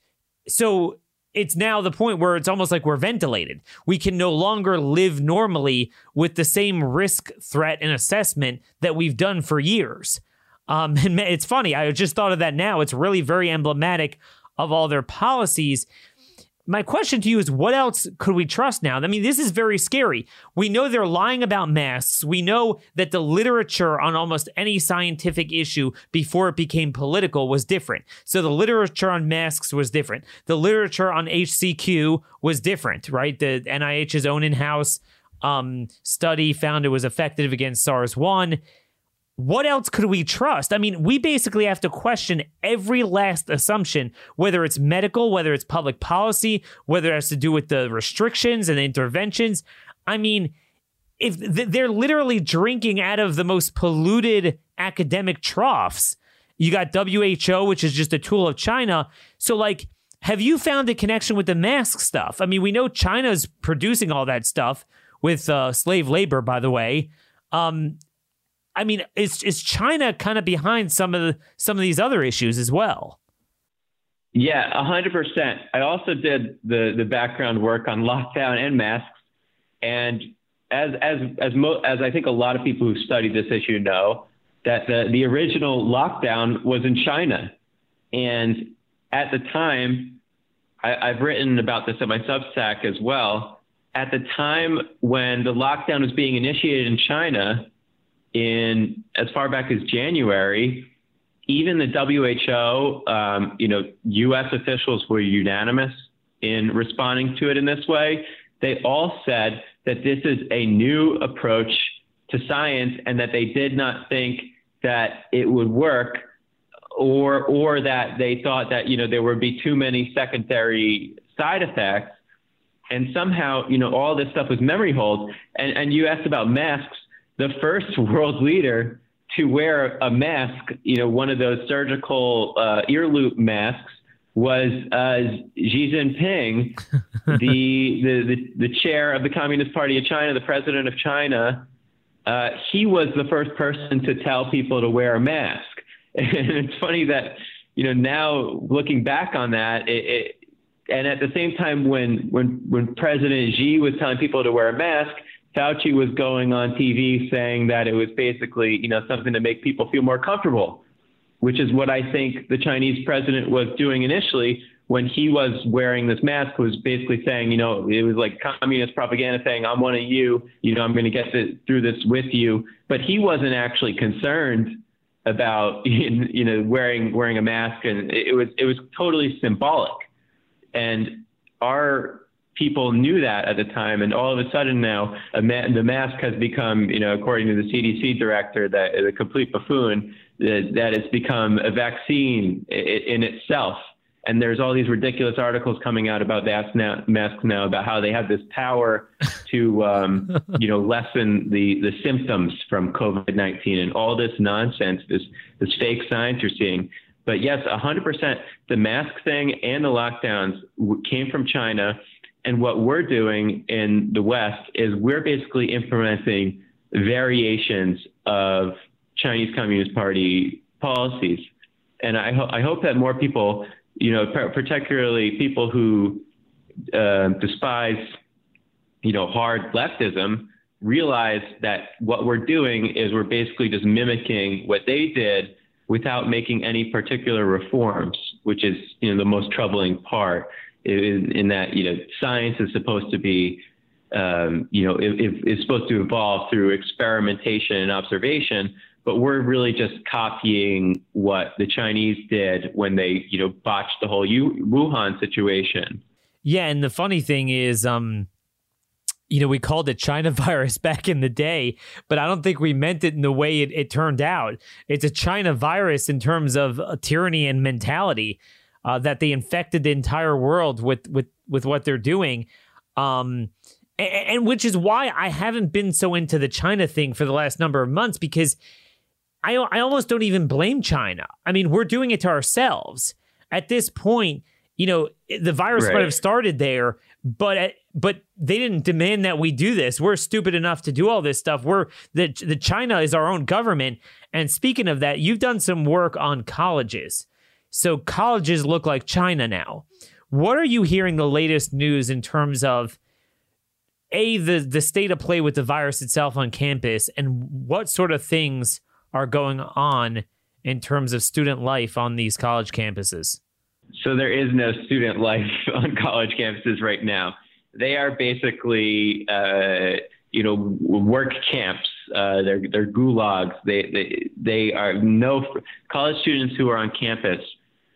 So it's now the point where it's almost like we're ventilated. We can no longer live normally with the same risk, threat, and assessment that we've done for years. Um, and it's funny, I just thought of that now. It's really very emblematic of all their policies my question to you is what else could we trust now? I mean, this is very scary. We know they're lying about masks. We know that the literature on almost any scientific issue before it became political was different. So the literature on masks was different. The literature on HCQ was different, right? The NIH's own in house um, study found it was effective against SARS 1 what else could we trust? I mean, we basically have to question every last assumption, whether it's medical, whether it's public policy, whether it has to do with the restrictions and the interventions. I mean, if they're literally drinking out of the most polluted academic troughs. You got WHO, which is just a tool of China. So, like, have you found a connection with the mask stuff? I mean, we know China's producing all that stuff with uh, slave labor, by the way. Um, I mean, is is China kind of behind some of the, some of these other issues as well? Yeah, hundred percent. I also did the the background work on lockdown and masks, and as as as mo- as I think a lot of people who study this issue know, that the, the original lockdown was in China. And at the time, I, I've written about this in my Substack as well. At the time when the lockdown was being initiated in China, in as far back as January, even the WHO, um, you know, U.S. officials were unanimous in responding to it in this way. They all said that this is a new approach to science and that they did not think that it would work or or that they thought that you know there would be too many secondary side effects and somehow you know all this stuff was memory hold and and you asked about masks the first world leader to wear a mask you know one of those surgical uh, ear loop masks was uh, Xi Jinping, the, the, the, the, chair of the Communist Party of China, the president of China, uh, he was the first person to tell people to wear a mask. And it's funny that, you know, now looking back on that, it, it, and at the same time, when, when, when President Xi was telling people to wear a mask, Fauci was going on TV saying that it was basically, you know, something to make people feel more comfortable which is what I think the Chinese president was doing initially when he was wearing this mask was basically saying, you know, it was like communist propaganda saying, I'm one of you, you know, I'm going to get through this with you. But he wasn't actually concerned about, you know, wearing, wearing a mask. And it was, it was totally symbolic. And our people knew that at the time. And all of a sudden now ma- the mask has become, you know, according to the CDC director, that a complete buffoon that, that it's become a vaccine in itself. And there's all these ridiculous articles coming out about masks now, masks now about how they have this power to, um, you know, lessen the, the symptoms from COVID-19 and all this nonsense, this, this fake science you're seeing. But yes, 100%, the mask thing and the lockdowns came from China. And what we're doing in the West is we're basically implementing variations of Chinese Communist Party policies. And I, ho- I hope that more people, you know, particularly people who uh, despise, you know, hard leftism, realize that what we're doing is we're basically just mimicking what they did without making any particular reforms, which is, you know, the most troubling part. In, in that, you know, science is supposed to be um, you know, it, it's supposed to evolve through experimentation and observation, but we're really just copying what the Chinese did when they, you know, botched the whole Wuhan situation. Yeah, and the funny thing is, um, you know, we called it China virus back in the day, but I don't think we meant it in the way it, it turned out. It's a China virus in terms of tyranny and mentality uh, that they infected the entire world with with with what they're doing. Um, and, and which is why I haven't been so into the China thing for the last number of months because I, I almost don't even blame China. I mean, we're doing it to ourselves. At this point, you know, the virus right. might have started there, but but they didn't demand that we do this. We're stupid enough to do all this stuff. We're the the China is our own government. And speaking of that, you've done some work on colleges. So colleges look like China now. What are you hearing the latest news in terms of a the the state of play with the virus itself on campus and what sort of things are going on in terms of student life on these college campuses? So there is no student life on college campuses right now. They are basically, uh, you know, work camps. Uh, they're they're gulags. They they they are no college students who are on campus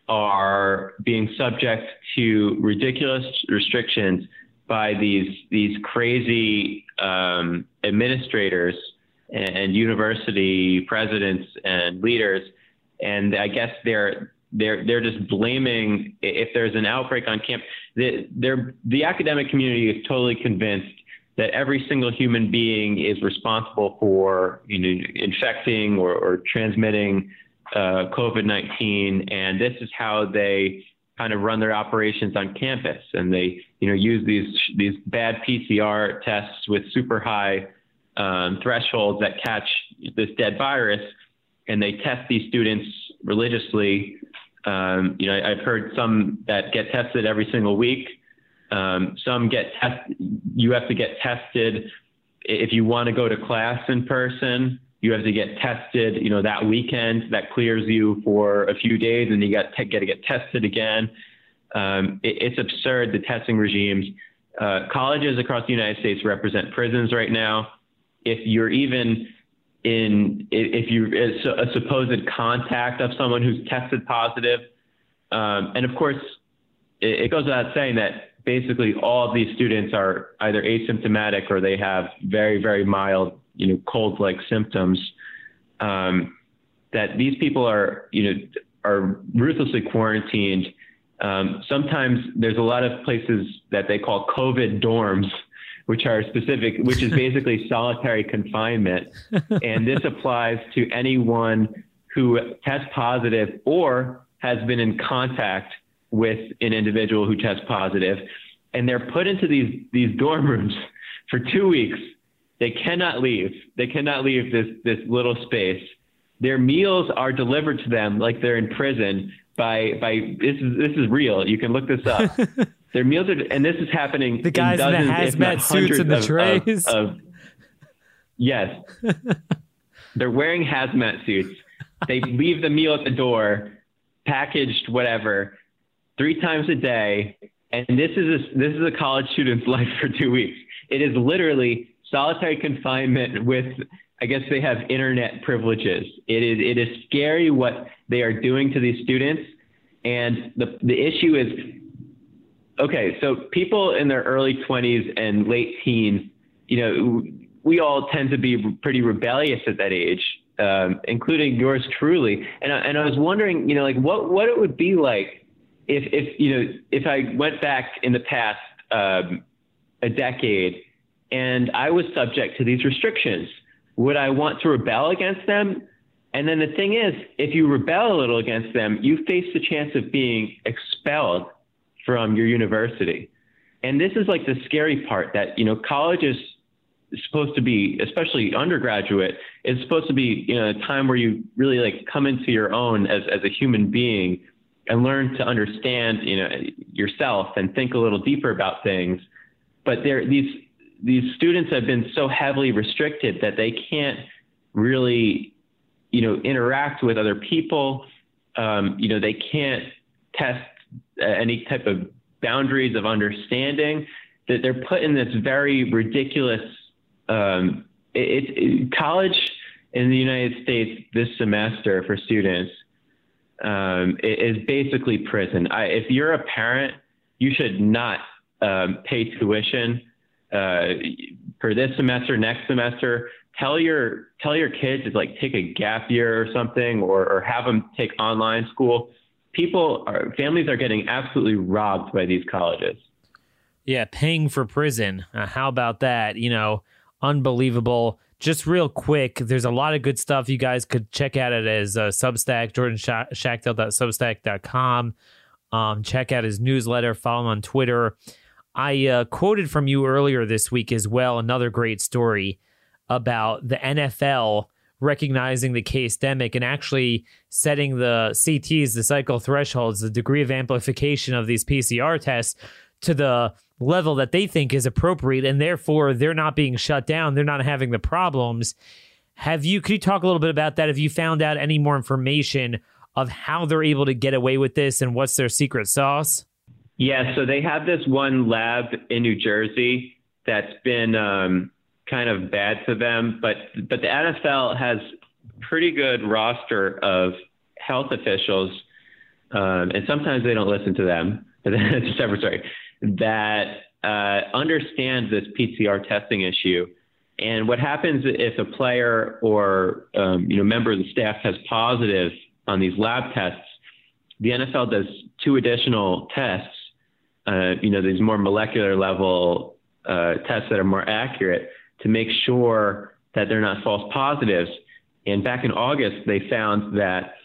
are being subject to ridiculous restrictions by these these crazy um, administrators and university presidents and leaders, and I guess they're they're they're just blaming if there's an outbreak on campus. The, the academic community is totally convinced that every single human being is responsible for you know infecting or, or transmitting uh, COVID-19, and this is how they kind of run their operations on campus. And they you know use these these bad PCR tests with super high um, thresholds that catch this dead virus, and they test these students religiously. Um, you know, I've heard some that get tested every single week. Um, some get test. You have to get tested if you want to go to class in person. You have to get tested, you know, that weekend that clears you for a few days and you got to get to get tested again. Um, it, it's absurd, the testing regimes. Uh, colleges across the United States represent prisons right now. If you're even in, if you're a supposed contact of someone who's tested positive, um, and of course, it, it goes without saying that basically all of these students are either asymptomatic or they have very, very mild, you know, cold-like symptoms. Um, that these people are, you know, are ruthlessly quarantined. Um, sometimes there's a lot of places that they call COVID dorms, which are specific, which is basically solitary confinement. And this applies to anyone who tests positive or has been in contact with an individual who tests positive, and they're put into these these dorm rooms for two weeks. They cannot leave. They cannot leave this this little space. Their meals are delivered to them like they're in prison by by this is this is real. You can look this up. Their meals are, and this is happening. The guys in, dozens, in the hazmat suits and the of, trays. Of, of, yes, they're wearing hazmat suits. They leave the meal at the door, packaged whatever, three times a day, and this is a, this is a college student's life for two weeks. It is literally solitary confinement with, I guess they have internet privileges. It is it is scary what they are doing to these students, and the the issue is, okay, so people in their early 20s and late teens, you know, we all tend to be pretty rebellious at that age. Um, including yours truly, and I, and I was wondering, you know, like what what it would be like if if you know if I went back in the past um, a decade and I was subject to these restrictions, would I want to rebel against them? And then the thing is, if you rebel a little against them, you face the chance of being expelled from your university. And this is like the scary part that you know college is supposed to be, especially undergraduate, is supposed to be you know a time where you really like come into your own as as a human being and learn to understand, you know, yourself and think a little deeper about things. But there, these these students have been so heavily restricted that they can't really, you know, interact with other people. Um, you know, they can't test any type of boundaries of understanding. That they're put in this very ridiculous. Um, it, it, college in the United States this semester for students um, is basically prison. I, if you're a parent, you should not um, pay tuition uh, for this semester, next semester. Tell your tell your kids to like take a gap year or something, or, or have them take online school. People are families are getting absolutely robbed by these colleges. Yeah, paying for prison. Uh, how about that? You know, unbelievable just real quick, there's a lot of good stuff you guys could check out it as uh, Substack, jordanschachtel.substack.com. Um, check out his newsletter, follow him on Twitter. I uh, quoted from you earlier this week as well, another great story about the NFL recognizing the case demic and actually setting the CTs, the cycle thresholds, the degree of amplification of these PCR tests to the level that they think is appropriate and therefore they're not being shut down they're not having the problems. Have you could you talk a little bit about that? Have you found out any more information of how they're able to get away with this and what's their secret sauce yeah so they have this one lab in new jersey that's been um, kind of bad for them but but the nfl has pretty good roster of health officials um, and sometimes they don't listen to them but that's a separate story that uh, understands this PCR testing issue. And what happens if a player or um, you know member of the staff has positive on these lab tests? The NFL does two additional tests. Uh, you know these more molecular level uh, tests that are more accurate to make sure that they're not false positives. And back in August, they found that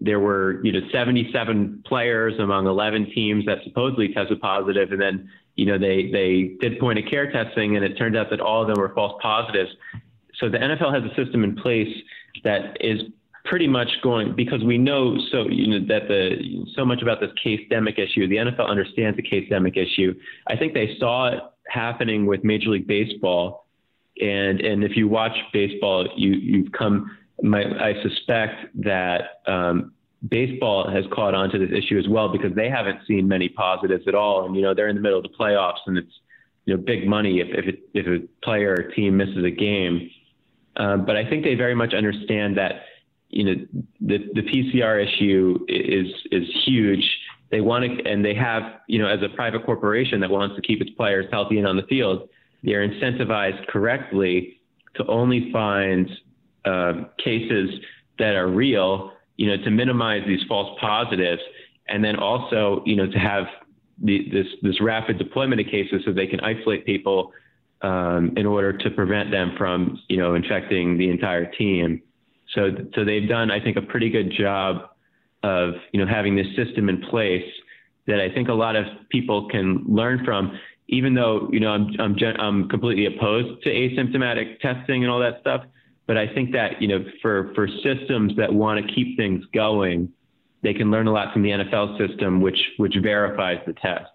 there were you know 77 players among 11 teams that supposedly tested positive, and then you know they they did point of care testing, and it turned out that all of them were false positives. So the NFL has a system in place that is pretty much going because we know so you know that the so much about this case demic issue. The NFL understands the case demic issue. I think they saw it happening with Major League Baseball And and if you watch baseball, you you've come. My, I suspect that um, baseball has caught on to this issue as well because they haven't seen many positives at all. And you know they're in the middle of the playoffs, and it's you know big money if if, it, if a player or team misses a game. Um, but I think they very much understand that you know the the PCR issue is is huge. They want to, and they have you know as a private corporation that wants to keep its players healthy and on the field, they are incentivized correctly to only find uh, cases that are real, you know, to minimize these false positives, and then also you know to have the, this this rapid deployment of cases so they can isolate people um, in order to prevent them from you know infecting the entire team. So so they've done I think a pretty good job of you know having this system in place that I think a lot of people can learn from. Even though you know I'm I'm I'm completely opposed to asymptomatic testing and all that stuff, but I think that you know for for systems that want to keep things going, they can learn a lot from the NFL system, which which verifies the tests.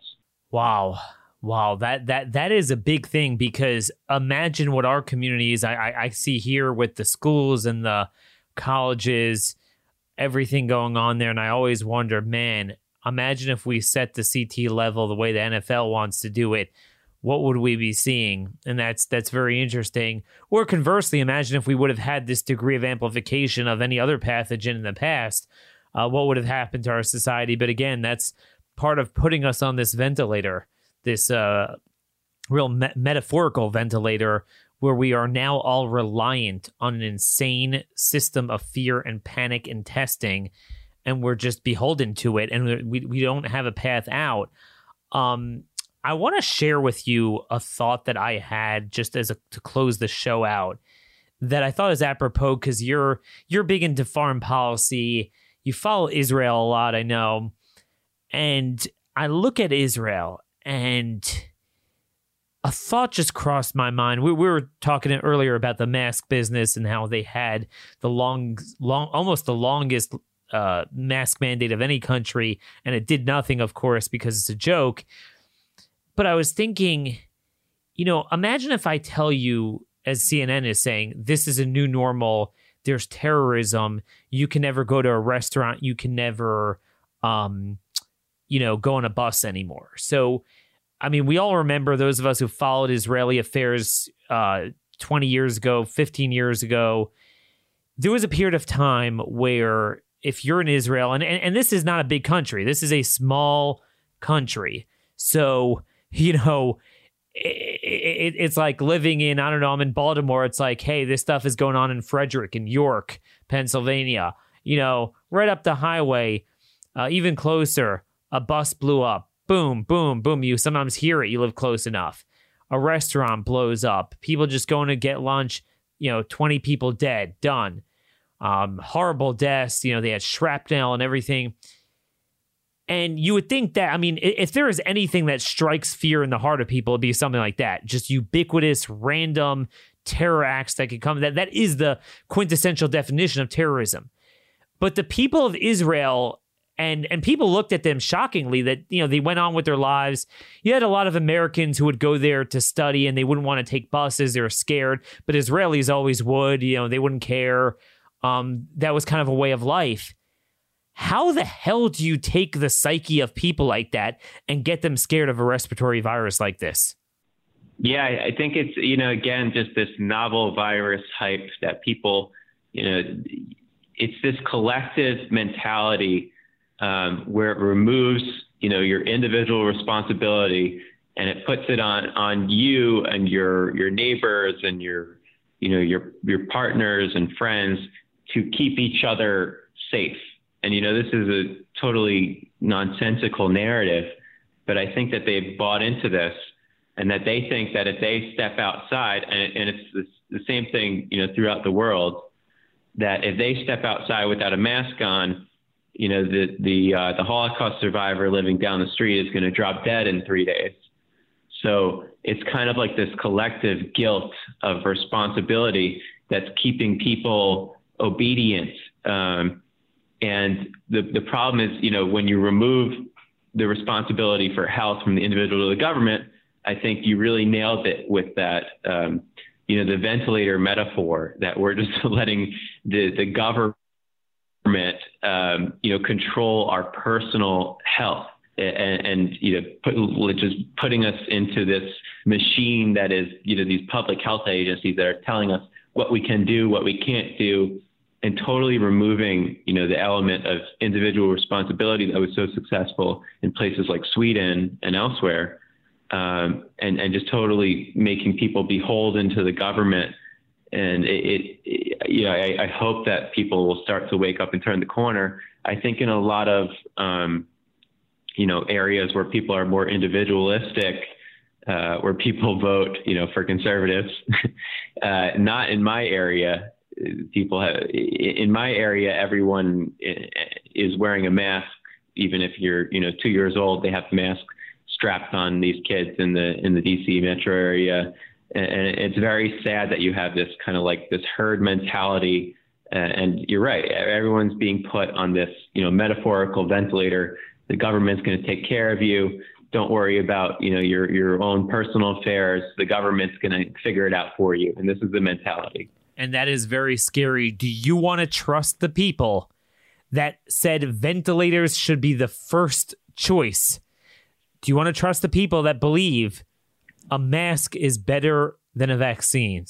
Wow. Wow, that that that is a big thing because imagine what our communities I, I, I see here with the schools and the colleges, everything going on there, and I always wonder, man, imagine if we set the CT level the way the NFL wants to do it, what would we be seeing? And that's that's very interesting. Or conversely, imagine if we would have had this degree of amplification of any other pathogen in the past, uh, what would have happened to our society? But again, that's part of putting us on this ventilator this uh, real me- metaphorical ventilator where we are now all reliant on an insane system of fear and panic and testing and we're just beholden to it and we, we don't have a path out. Um, i want to share with you a thought that i had just as a, to close the show out that i thought is apropos because you're you're big into foreign policy. You follow israel a lot i know. And i look at israel and a thought just crossed my mind. We, we were talking earlier about the mask business and how they had the long, long, almost the longest uh, mask mandate of any country, and it did nothing, of course, because it's a joke. But I was thinking, you know, imagine if I tell you, as CNN is saying, this is a new normal. There's terrorism. You can never go to a restaurant. You can never, um, you know, go on a bus anymore. So, I mean, we all remember those of us who followed Israeli affairs uh, 20 years ago, 15 years ago. There was a period of time where if you're in Israel, and, and, and this is not a big country, this is a small country. So, you know, it, it, it's like living in, I don't know, I'm in Baltimore. It's like, hey, this stuff is going on in Frederick and York, Pennsylvania, you know, right up the highway, uh, even closer a bus blew up. Boom, boom, boom. You sometimes hear it. You live close enough. A restaurant blows up. People just going to get lunch. You know, 20 people dead. Done. Um, horrible deaths. You know, they had shrapnel and everything. And you would think that, I mean, if there is anything that strikes fear in the heart of people, it'd be something like that. Just ubiquitous, random terror acts that could come. That that is the quintessential definition of terrorism. But the people of Israel and and people looked at them shockingly that you know they went on with their lives. You had a lot of americans who would go there to study and they wouldn't want to take buses. They were scared. But israelis always would you know they wouldn't care. Um, that was kind of a way of life. How the hell do you take the psyche of people like that and get them scared of a respiratory virus like this? Yeah i think it's you know again just this novel virus hype that people you know it's this collective mentality um, where it removes, you know, your individual responsibility and it puts it on on you and your your neighbors and your you know your your partners and friends to keep each other safe. And you know, this is a totally nonsensical narrative, but I think that they've bought into this and that they think that if they step outside and, and it's the, the same thing, you know, throughout the world, that if they step outside without a mask on, you know, the the uh, the Holocaust survivor living down the street is going to drop dead in three days. So it's kind of like this collective guilt of responsibility that's keeping people obedient. Um, and the the problem is, you know, when you remove the responsibility for health from the individual to the government, I think you really nailed it with that. Um, you know, the ventilator metaphor that we're just letting the, the government, um, you know, control our personal health and, and you know, put, just putting us into this machine that is, you know, these public health agencies that are telling us what we can do, what we can't do, and totally removing, you know, the element of individual responsibility that was so successful in places like Sweden and elsewhere, um, and and just totally making people beholden to the government. And it, it, it you know, I, I, hope that people will start to wake up and turn the corner. I think in a lot of, um, you know, areas where people are more individualistic, uh, where people vote, you know, for conservatives. uh, not in my area. People have in my area. Everyone is wearing a mask, even if you're, you know, two years old. They have masks strapped on these kids in the in the DC metro area, and it's very sad that you have this kind of like this herd mentality. and you're right. Everyone's being put on this, you know, metaphorical ventilator. The government's going to take care of you don't worry about you know your your own personal affairs the government's going to figure it out for you and this is the mentality and that is very scary do you want to trust the people that said ventilators should be the first choice do you want to trust the people that believe a mask is better than a vaccine.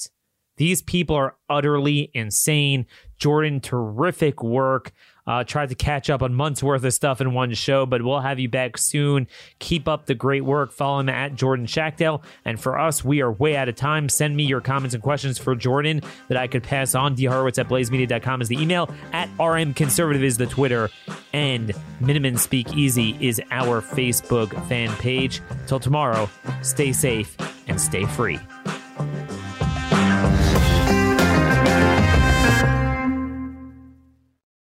These people are utterly insane. Jordan terrific work uh, tried to catch up on months worth of stuff in one show, but we'll have you back soon. Keep up the great work. Follow him at Jordan Schachtel. And for us, we are way out of time. Send me your comments and questions for Jordan that I could pass on. dhorowitz at blazemedia.com is the email. At RM Conservative is the Twitter. And Miniman Speakeasy is our Facebook fan page. Till tomorrow, stay safe and stay free.